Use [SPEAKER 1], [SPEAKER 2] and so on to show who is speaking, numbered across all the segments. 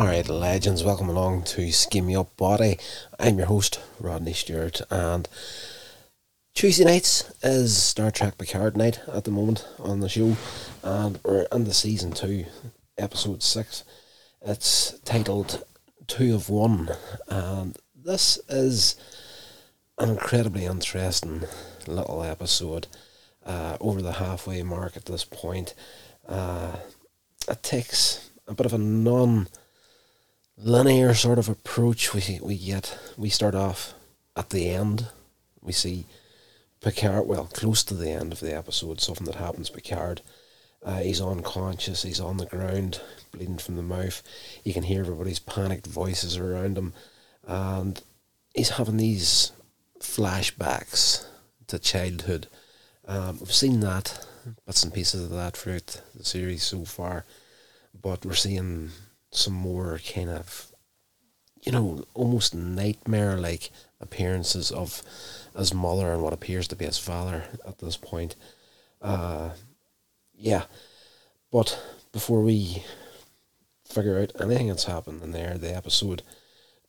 [SPEAKER 1] Alright, legends, welcome along to Skim Up Body. I'm your host, Rodney Stewart, and Tuesday nights is Star Trek Picard night at the moment on the show, and we're in the season 2, episode 6. It's titled Two of One, and this is an incredibly interesting little episode uh, over the halfway mark at this point. Uh, it takes a bit of a non linear sort of approach we we get. We start off at the end. We see Picard, well, close to the end of the episode, something that happens. Picard, uh, he's unconscious. He's on the ground, bleeding from the mouth. You can hear everybody's panicked voices around him, and he's having these flashbacks to childhood. Um, we've seen that bits and pieces of that throughout the series so far, but we're seeing some more kind of, you know, almost nightmare like appearances of his mother and what appears to be his father at this point. Uh, yeah, but before we figure out anything that's happened in there, the episode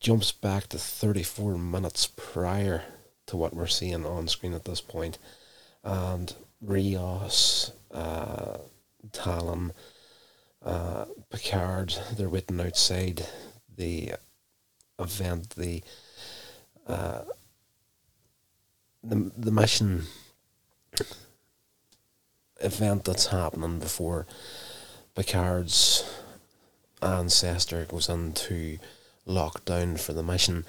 [SPEAKER 1] jumps back to 34 minutes prior to what we're seeing on screen at this point. And Rios, uh, Tallinn, uh, Picard, they're waiting outside the event, the uh, the the mission event that's happening before Picard's ancestor goes into lockdown for the mission.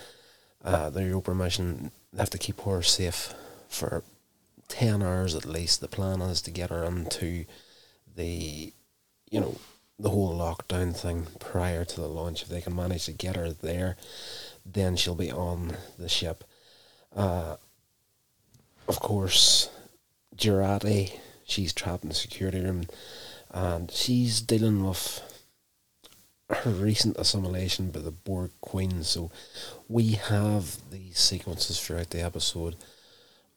[SPEAKER 1] Uh, the Europa mission, they have to keep her safe for 10 hours at least. The plan is to get her into the, you know, the whole lockdown thing prior to the launch. If they can manage to get her there, then she'll be on the ship. Uh, of course, Jurati, she's trapped in the security room and she's dealing with her recent assimilation by the Borg Queen. So we have these sequences throughout the episode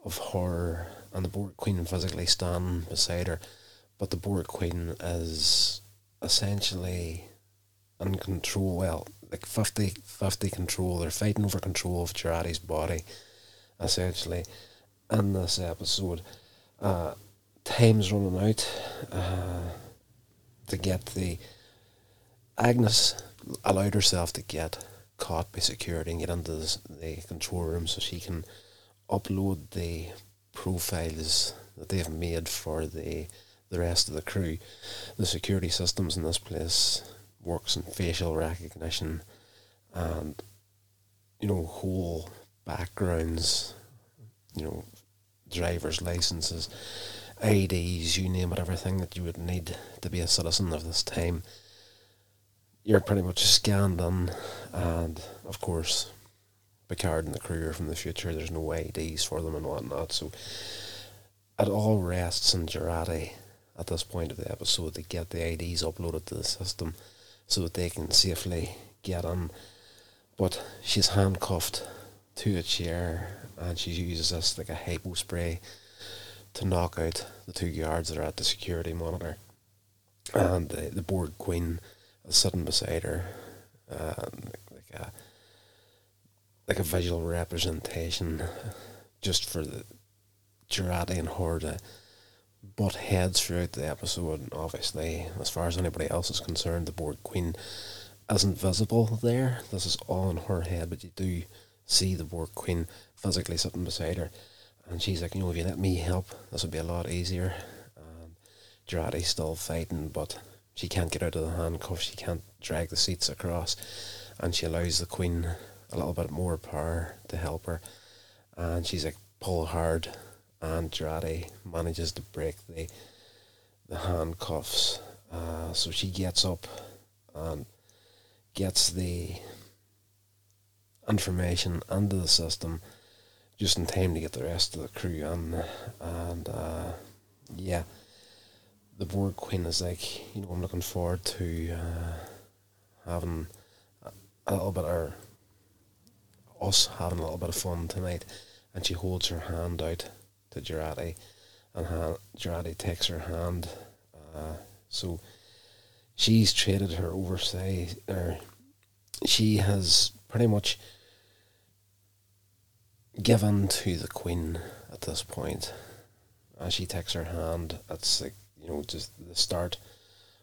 [SPEAKER 1] of her and the Borg Queen physically standing beside her, but the Borg Queen is essentially in control. Well, like 50 50 control. They're fighting over control of Jurati's body, essentially, in this episode. Uh, time's running out uh, to get the. Agnes allowed herself to get caught by security and get into the, the control room so she can upload the profiles that they've made for the the rest of the crew. The security systems in this place works in facial recognition and you know whole backgrounds, you know driver's licenses, IDs, you name it, everything that you would need to be a citizen of this time. You're pretty much scanned in, and of course, Picard and the crew are from the future. There's no IDs for them and whatnot, so it all rests in Jurati at this point of the episode to get the IDs uploaded to the system so that they can safely get on. But she's handcuffed to a chair and she uses this like a hypo spray to knock out the two guards that are at the security monitor. And the, the Borg Queen is sitting beside her, uh, like a like a visual representation, just for the and her to butt heads throughout the episode. And obviously, as far as anybody else is concerned, the Borg Queen isn't visible there. This is all in her head, but you do see the Borg Queen physically sitting beside her. And she's like, you know, if you let me help, this would be a lot easier. Um, and Jurati's still fighting, but she can't get out of the handcuffs. She can't drag the seats across. And she allows the Queen a little bit more power to help her. And she's like, pull hard and Jurati manages to break the the handcuffs. Uh, so she gets up and gets the information into the system just in time to get the rest of the crew on. And uh, yeah, the Borg Queen is like, you know, I'm looking forward to uh, having a little bit of us having a little bit of fun tonight. And she holds her hand out to Jurati, and ha- Jurati takes her hand. Uh, so she's traded her oversized, or she has pretty much given to the queen at this point. As she takes her hand, that's like you know just the start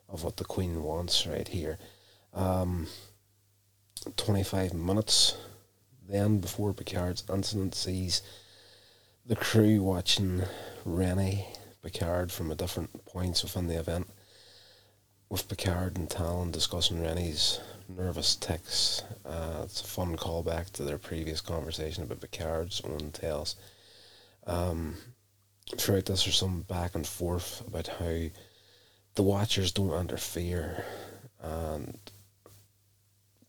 [SPEAKER 1] of what the queen wants right here. Um, Twenty five minutes then before Picard's incident sees the crew watching Rennie Picard from a different points within the event, with Picard and Tallinn discussing Rennie's nervous tics. Uh, it's a fun callback to their previous conversation about Picard's own tales. Um, throughout this, there's some back and forth about how the Watchers don't interfere, and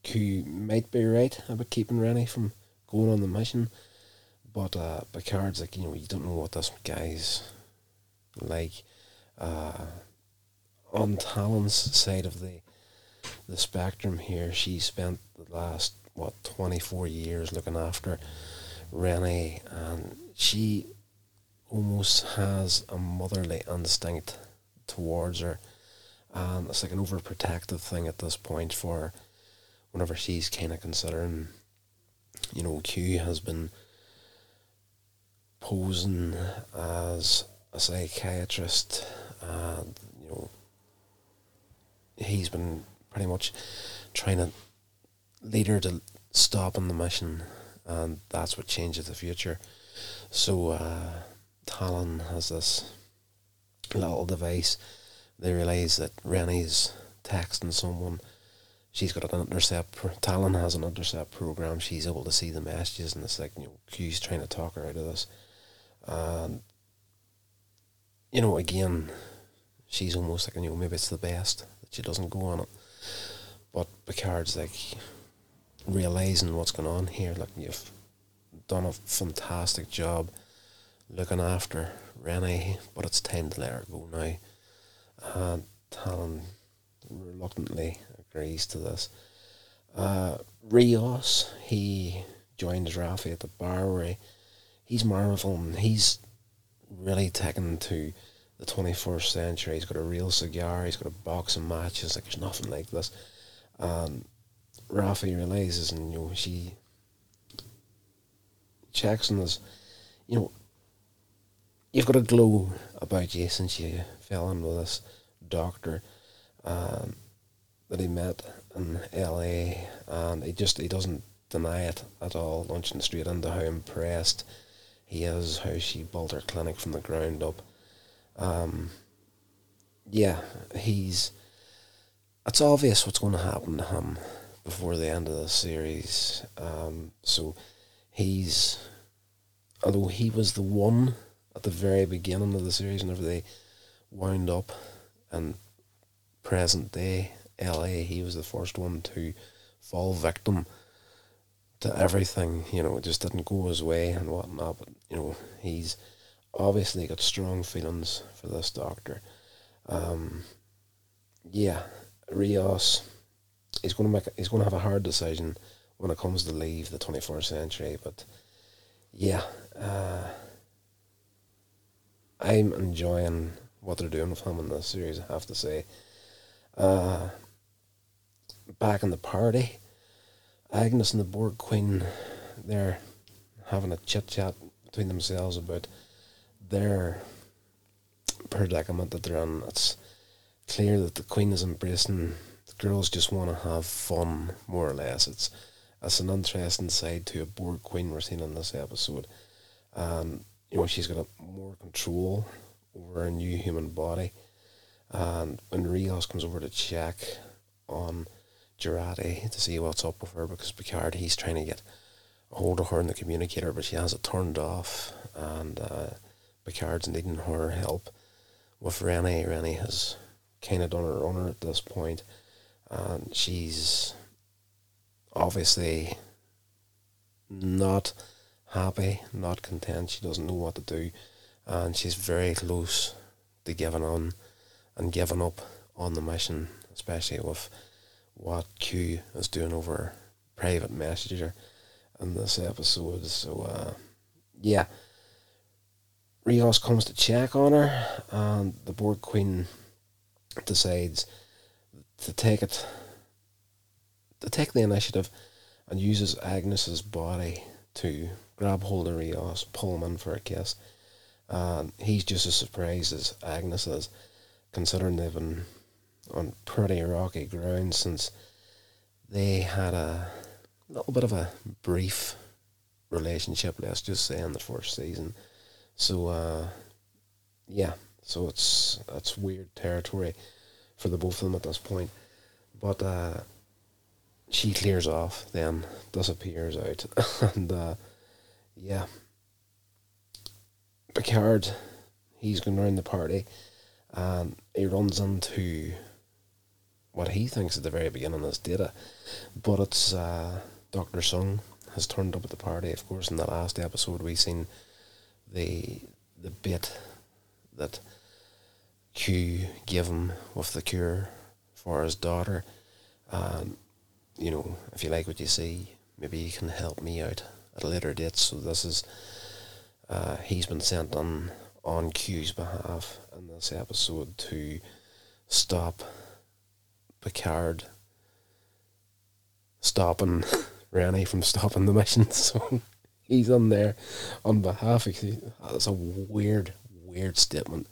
[SPEAKER 1] Q might be right about keeping Rennie from going on the mission, but uh, Picard's like, you know, you don't know what this guy's like. Uh, on Tallinn's side of the the spectrum here, she spent the last what twenty four years looking after Rennie, and she almost has a motherly instinct towards her, and it's like an overprotective thing at this point for whenever she's kind of considering, you know, Q has been posing as a psychiatrist, and you know, he's been pretty much trying to lead her to stop on the mission, and that's what changes the future. So, uh, Tallinn has this little device. They realize that Rennie's texting someone. She's got an intercept. Tallinn has an intercept program. She's able to see the messages, and it's like you know, Q's trying to talk her out of this. And you know, again, she's almost like you know maybe it's the best that she doesn't go on it. But Picard's like realizing what's going on here. Like you've done a fantastic job looking after Rennie, but it's time to let her go now. And Tallinn reluctantly agrees to this. Uh, Rios, he joins Raffi at the bar where he, he's marveling. He's really taken to the 21st century. He's got a real cigar, he's got a box of matches. Like, there's nothing like this. And Raffi realizes, and you know, she checks on this, you know, you've got a glow about you since you fell in with this doctor um, that he met in LA, and he just he doesn't deny it at all, launching straight into how impressed is, how she built her clinic from the ground up. Um, yeah, he's. It's obvious what's going to happen to him before the end of the series. Um, so he's, although he was the one at the very beginning of the series, whenever they wound up and present day LA, he was the first one to fall victim to everything. You know, it just didn't go his way and whatnot. But you know, he's obviously got strong feelings for this doctor. Um, yeah, Rios, he's going to make. He's going to have a hard decision when it comes to leave the twenty first century. But yeah, uh, I'm enjoying what they're doing with him in this series. I have to say. Uh, back in the party, Agnes and the Borg Queen, they're having a chit chat between themselves about their predicament that they're in. It's clear that the Queen is embracing the girls just want to have fun, more or less. It's it's an interesting side to a Borg Queen we're seeing in this episode. And you know, she's got more control over a new human body. And when Rios comes over to check on Jurati to see what's up with her, because Picard, he's trying to get a hold of her in the communicator, but she has it turned off. And uh, Picard's needing her help with Rennie. Rennie has kind of done her own at this point, and she's obviously not happy, not content. She doesn't know what to do, and she's very close to giving on and giving up on the mission, especially with what Q is doing over private messenger in this episode. So, uh, yeah. Rios comes to check on her, and the Borg Queen decides to take it to take the initiative and uses Agnes's body to grab hold of Rios, pull him in for a kiss. And he's just as surprised as Agnes is, considering they've been on pretty rocky ground since they had a little bit of a brief relationship, let's just say, in the first season. So, uh, yeah, so it's it's weird territory for the both of them at this point. But uh, she clears off, then disappears out, and uh, yeah, Picard, he's going around the party, and he runs into what he thinks at the very beginning is Data, but it's uh, Doctor Soong has turned up at the party. Of course, in the last episode, we seen the the bit that Q gave him with the cure for his daughter. Um, you know, if you like what you see, maybe you can help me out at a later date. So this is uh, he's been sent on on Q's behalf in this episode to stop Picard stopping Rennie from stopping the mission. So he's on there on behalf of. Ah, that's a weird, weird statement.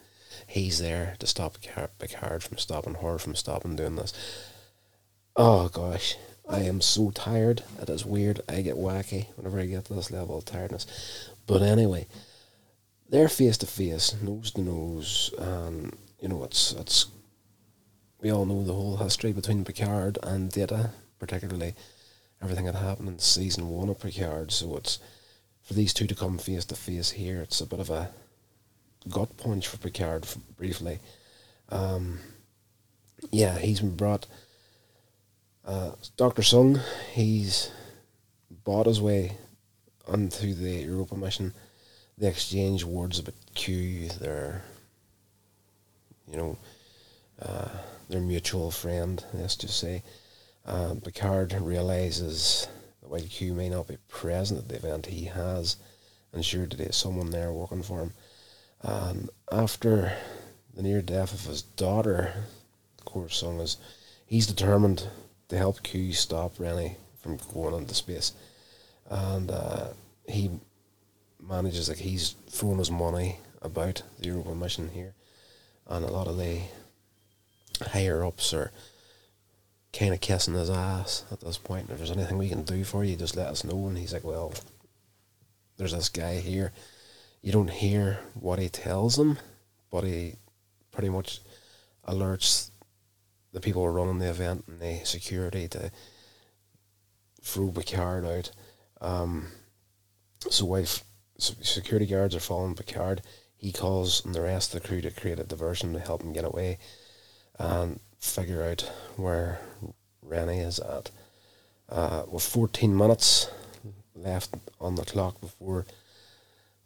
[SPEAKER 1] He's there to stop Picard from stopping her from stopping doing this. Oh gosh, I am so tired. It is weird. I get wacky whenever I get to this level of tiredness. But anyway, they're face to face, nose to nose, and you know it's it's. We all know the whole history between Picard and Data, particularly everything that happened in season one of Picard. So it's for these two to come face to face here. It's a bit of a gut punch for Picard briefly. Um, yeah, he's been brought. Uh, Doctor Soong, he's bought his way onto the Europa mission. They exchange words about Q, their, you know, uh, their mutual friend. Let's just say. Uh, Picard realizes that while Q may not be present at the event, he has ensured that there's someone there working for him. And after the near death of his daughter, of course, Soong is he's determined to help Q stop Rennie from going into space, and uh, he manages like he's throwing his money about the Europa mission here, and a lot of the higher ups are kind of kissing his ass at this point. If there's anything we can do for you, just let us know. And he's like, well, there's this guy here. You don't hear what he tells them, but he pretty much alerts the people running the event and the security to throw Picard out. Um, so while security guards are following Picard, he calls on the rest of the crew to create a diversion to help him get away and figure out where Rennie is at. Uh, with 14 minutes left on the clock before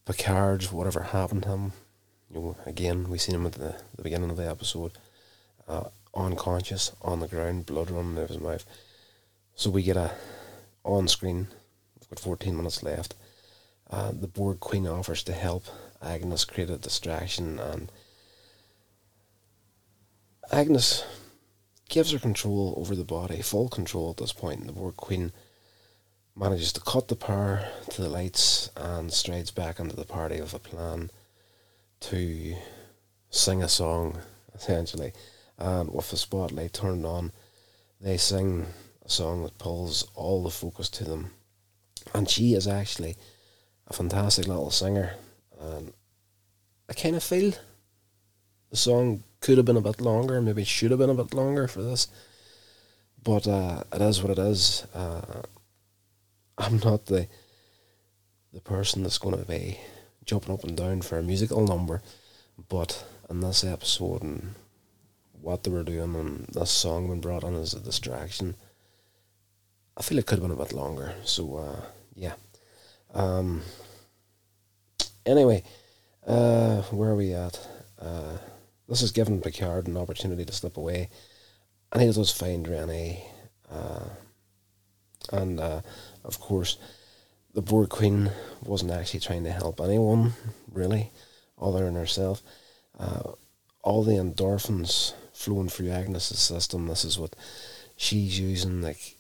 [SPEAKER 1] Picard's whatever happened to him. You know, again, we seen him at the, the beginning of the episode, uh, unconscious on the ground, blood running out of his mouth. So we get a on screen. We've got 14 minutes left. Uh, the Borg Queen offers to help Agnes create a distraction, and Agnes gives her control over the body, full control at this point. And the Borg Queen manages to cut the power to the lights and strides back into the party with a plan to sing a song, essentially. And with the spotlight turned on, they sing a song that pulls all the focus to them. And she is actually a fantastic little singer. And I kind of feel the song could have been a bit longer, maybe should have been a bit longer for this. But uh, it is what it is. Uh, I'm not the the person that's going to be jumping up and down for a musical number, but in this episode and what they were doing and this song being brought on as a distraction, I feel it could have been a bit longer. So uh, yeah. Um. Anyway, uh, where are we at? Uh, this has given Picard an opportunity to slip away, and he does find Rennie. Uh, and uh, of course, the Borg Queen wasn't actually trying to help anyone, really, other than herself. Uh, all the endorphins flowing through Agnes's system, this is what she's using. Like,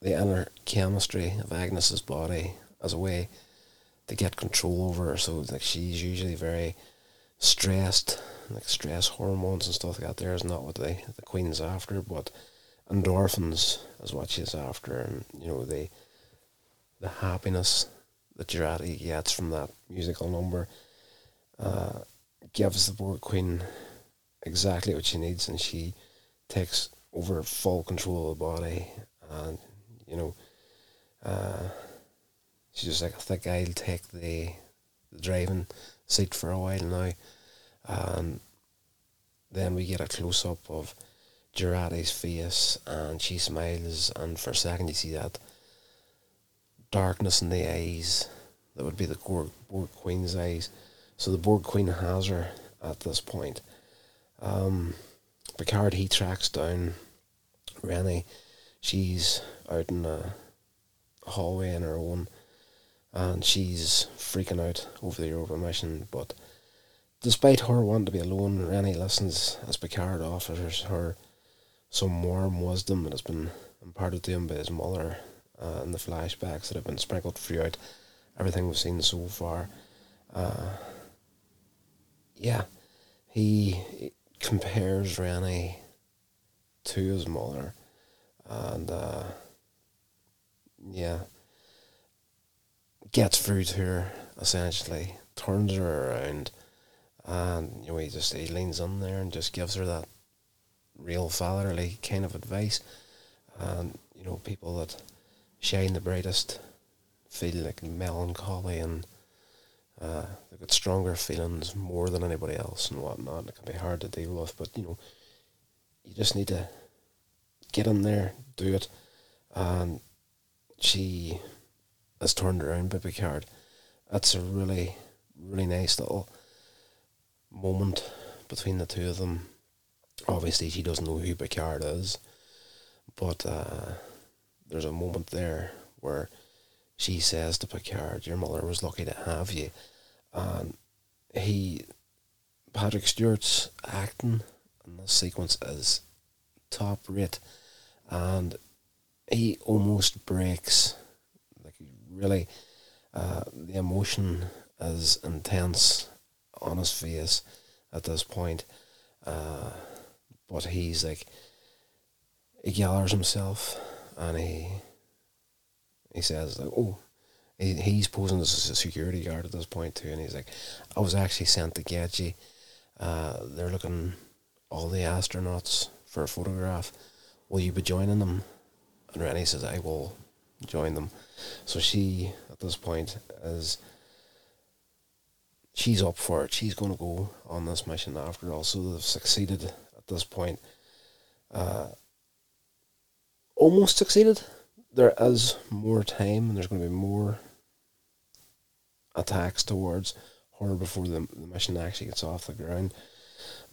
[SPEAKER 1] the inner chemistry of Agnes's body as a way to get control over her. So like she's usually very stressed, like stress hormones and stuff like that. There is not what the the queen's after, but endorphins is what she's after, and you know the the happiness that Jurati gets from that musical number uh, gives the Borg Queen exactly what she needs, and she takes over full control of the body, and you know, uh, she's just like, I think I'll take the, the driving seat for a while now, and then we get a close up of Jurati's face, and she smiles, and for a second you see that darkness in the eyes. That would be the Borg, Borg Queen's eyes. So the Borg Queen has her at this point. Um, Picard he tracks down Rennie. She's out in a hallway in her own, and she's freaking out over the Europa mission. But despite her wanting to be alone, Rennie listens as Picard offers her some warm wisdom that has been imparted to him by his mother uh, in the flashbacks that have been sprinkled throughout everything we've seen so far. Uh, yeah, he compares Rennie to his mother, and uh, yeah, gets through to her essentially, turns her around, and you know he just he leans in there and just gives her that real fatherly kind of advice, and you know people that shine the brightest feel like melancholy and uh, they've got stronger feelings more than anybody else and whatnot. It can be hard to deal with, but you know, you just need to get in there, do it. And she is turned around by Picard. That's a really, really nice little moment between the two of them. Obviously, she doesn't know who Picard is, but uh, there's a moment there where she says to Picard, "Your mother was lucky to have you," and he, Patrick Stewart's acting in this sequence is top rate, and he almost breaks. Really, uh, the emotion is intense on his face at this point, uh, but he's like he gathers himself and he he says like, "Oh, he, he's posing as a security guard at this point too," and he's like, "I was actually sent to get you. Uh, they're looking all the astronauts for a photograph. Will you be joining them?" And Rennie says, "I will join them." So she, at this point, is she's up for it. She's going to go on this mission after all. So they've succeeded at this point. Uh, almost succeeded there is more time and there's going to be more attacks towards her before the, the mission actually gets off the ground.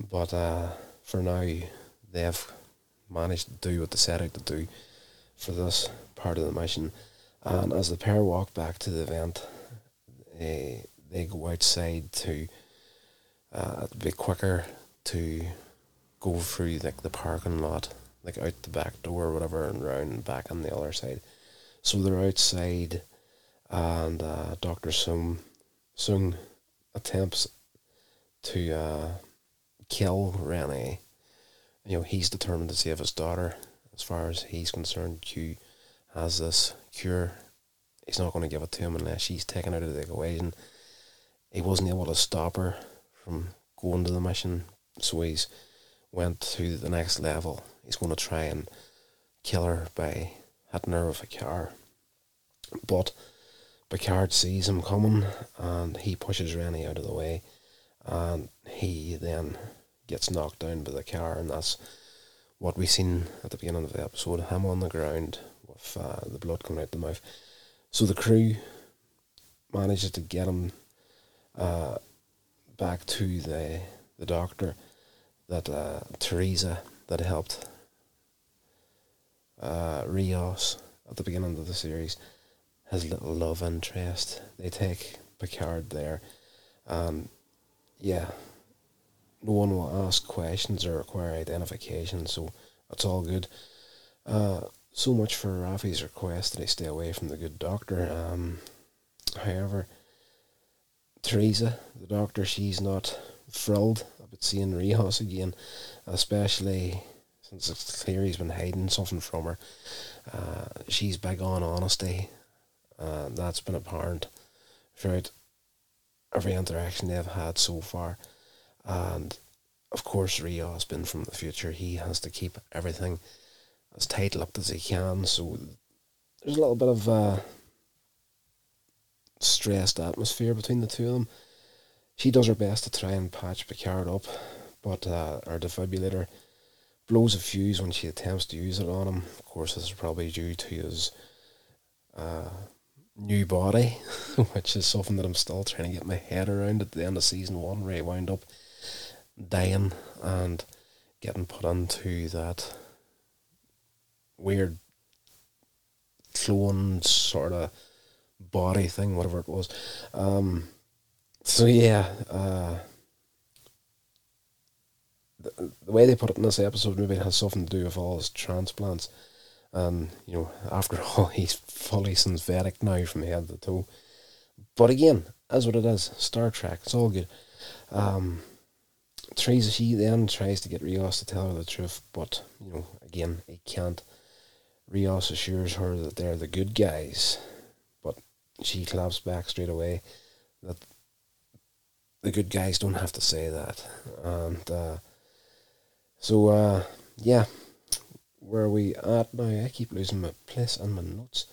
[SPEAKER 1] But uh, for now, they've managed to do what they set out to do for this part of the mission. And as the pair walk back to the event, they, they go outside to uh, be quicker to go through like the parking lot like out the back door or whatever and round back on the other side. So they're outside and uh, Dr. Soong, Soong attempts to uh, kill Rennie. You know, he's determined to save his daughter. As far as he's concerned, Q has this cure. He's not going to give it to him unless she's taken out of the equation. He wasn't able to stop her from going to the mission, so he's went to the next level he's going to try and kill her by hitting her with a car. But Picard sees him coming and he pushes Rennie out of the way and he then gets knocked down by the car and that's what we've seen at the beginning of the episode, him on the ground with uh, the blood coming out the mouth. So the crew manages to get him uh, back to the the doctor that uh, Teresa that helped uh, Rios at the beginning of the series, his little love interest. They take Picard there. and yeah, no one will ask questions or require identification, so that's all good. Uh, so much for Raffi's request that he stay away from the good doctor. Um, however, Teresa, the doctor, she's not thrilled about seeing Rios again, especially since it's clear he's been hiding something from her. Uh, she's big on honesty. Uh, that's been apparent throughout every interaction they've had so far. And of course, Rio has been from the future. He has to keep everything as tight lipped as he can. So there's a little bit of uh, stressed atmosphere between the two of them. She does her best to try and patch Picard up, but uh, our defibrillator blows a fuse when she attempts to use it on him. Of course, this is probably due to his uh, new body, which is something that I'm still trying to get my head around at the end of season one, where he wound up dying and getting put into that weird clone sort of body thing, whatever it was. Um, so yeah, uh, the, the way they put it in this episode maybe it has something to do with all his transplants. And, you know, after all, he's fully synthetic now from head to toe. But again, as what it is, Star Trek, it's all good. Um, Teresa, she then tries to get Rios to tell her the truth, but, you know, again, he can't. Rios assures her that they're the good guys, but she claps back straight away that the good guys don't have to say that. And uh, so, uh, yeah, where are we at now? I keep losing my place and my notes.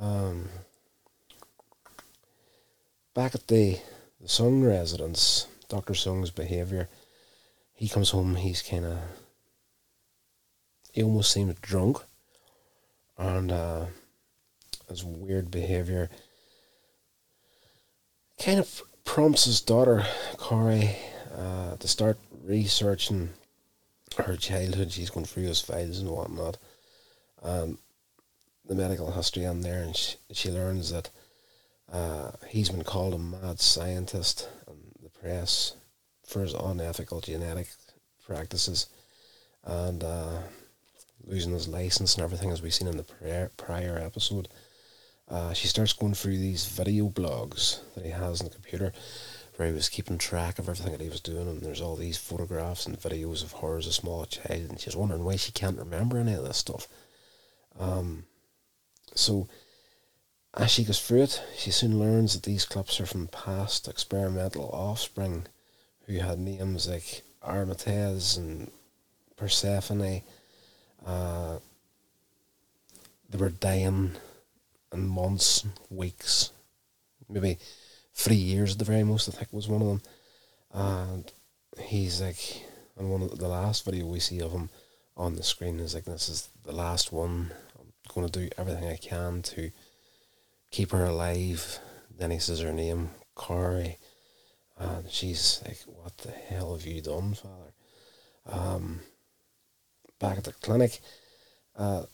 [SPEAKER 1] Um, back at the, the Soong residence, Dr. Soong's behaviour, he comes home, he's kind of, he almost seems drunk and uh, his weird behavior. Kind of prompts his daughter Kore uh, to start researching her childhood. She's going through his files and whatnot, um, the medical history on there, and she, she learns that uh, he's been called a mad scientist in the press for his unethical genetic practices, and uh, losing his license and everything, as we've seen in the prior, prior episode. Uh, she starts going through these video blogs that he has on the computer where he was keeping track of everything that he was doing and there's all these photographs and videos of her as a small child and she's wondering why she can't remember any of this stuff. Um, so as she goes through it, she soon learns that these clips are from past experimental offspring who had names like Armitage and Persephone uh, they were dying in months, weeks, maybe three years at the very most. I think was one of them, and he's like, and one of the last video we see of him on the screen is like, "This is the last one. I'm going to do everything I can to keep her alive." Then he says her name, Kore, and she's like, "What the hell have you done, father?" Um, back at the clinic. Uh,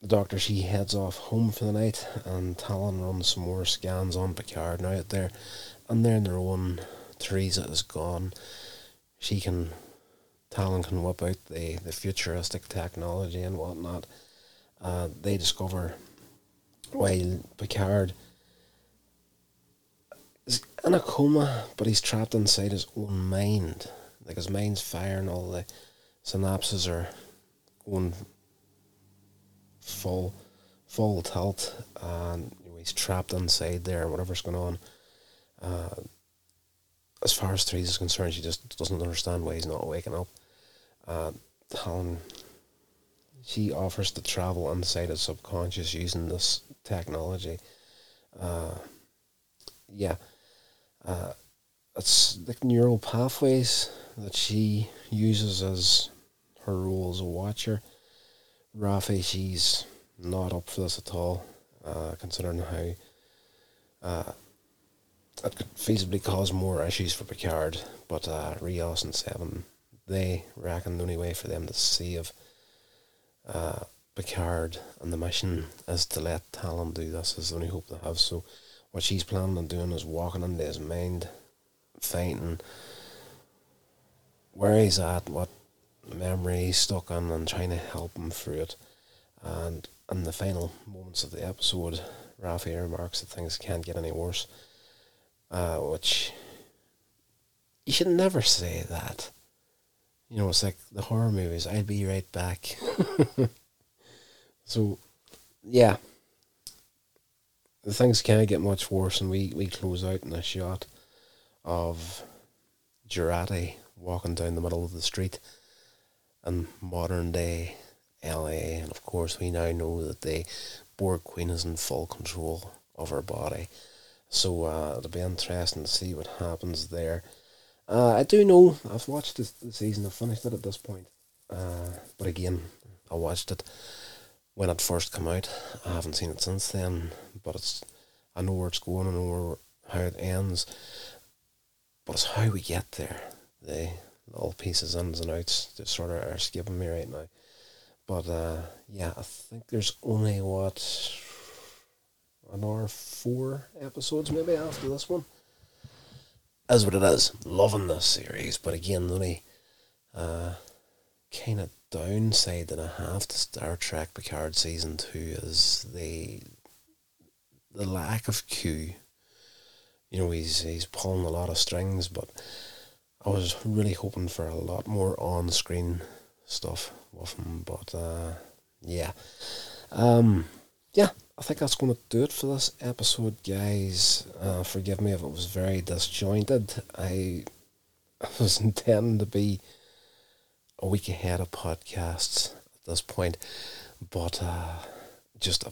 [SPEAKER 1] the doctor she heads off home for the night, and Tallinn runs some more scans on Picard now out there, and they're in their own. Teresa is gone. She can, Tallinn can whip out the the futuristic technology and whatnot. Uh, they discover while Picard is in a coma, but he's trapped inside his own mind. Like his mind's firing, all the synapses are going full full tilt and you know, he's trapped inside there whatever's going on. Uh, as far as Teresa is concerned she just doesn't understand why he's not waking up. Uh, Helen she offers to travel inside his subconscious using this technology. Uh, yeah. Uh, it's like neural pathways that she uses as her role as a watcher. Raffi, she's not up for this at all, uh, considering how uh, it could feasibly cause more issues for Picard. But uh, Rios and Seven, they reckon the only way for them to save uh, Picard and the mission is to let Tallinn do this, is the only hope they have. So, what she's planning on doing is walking into his mind, finding where he's at, what memory stuck on and trying to help him through it. And in the final moments of the episode, Raffi remarks that things can't get any worse, uh, which you should never say that. You know, it's like the horror movies. I'll be right back. so, yeah, the things can't get much worse, and we we close out in a shot of Jurati walking down the middle of the street in modern day LA, and of course we now know that the Borg Queen is in full control of her body. So uh, it'll be interesting to see what happens there. Uh, I do know I've watched this, the season. I've finished it at this point, uh, but again, I watched it when it first came out. I haven't seen it since then, but it's I know where it's going. I know where, how it ends, but it's how we get there. The little pieces, ins and outs, just sort of are skipping me right now. But uh, yeah, I think there's only what another four episodes maybe after this one. As what it is, loving this series, but again, the only uh, kind of downside that I have to Star Trek Picard season two is the the lack of Q. You know, he's he's pulling a lot of strings, but I was really hoping for a lot more on screen stuff with him. But uh, yeah, um, yeah, I think that's going to do it for this episode, guys. Uh, forgive me if it was very disjointed. I, I was intending to be a week ahead of podcasts at this point, but uh, just uh,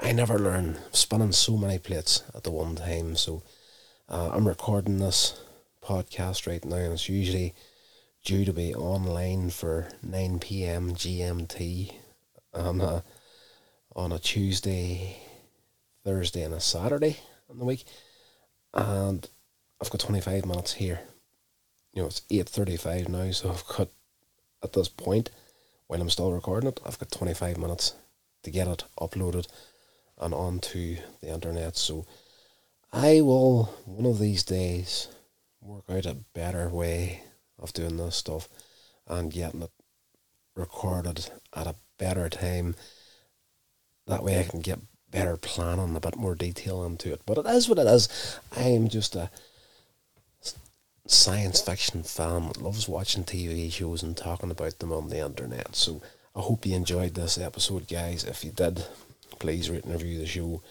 [SPEAKER 1] I never learn spinning so many plates at the one time. So uh, I'm recording this podcast right now, and it's usually due to be online for 9 p.m. GMT on a, on a Tuesday, Thursday, and a Saturday in the week. And I've got 25 minutes here. You know, it's 8.35 now, so I've got, at this point, when I'm still recording it, I've got 25 minutes to get it uploaded and onto the internet. So I will, one of these days, work out a better way of doing this stuff and getting it recorded at a better time. That way I can get better planning, a bit more detail into it. But it is what it is. I am just a science fiction fan that loves watching TV shows and talking about them on the internet. So I hope you enjoyed this episode, guys. If you did, please rate and review the show.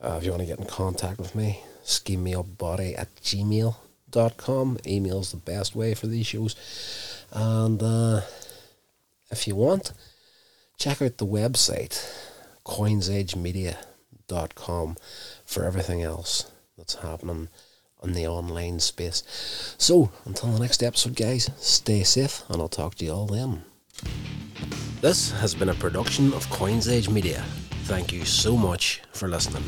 [SPEAKER 1] Uh, if you want to get in contact with me, schememailbody at gmail dot com. Email's the best way for these shows. And uh, if you want, check out the website, coinsagemedia.com, for everything else that's happening in the online space. So, until the next episode, guys, stay safe, and I'll talk to you all then. This has been a production of Coins Age Media. Thank you so much for listening.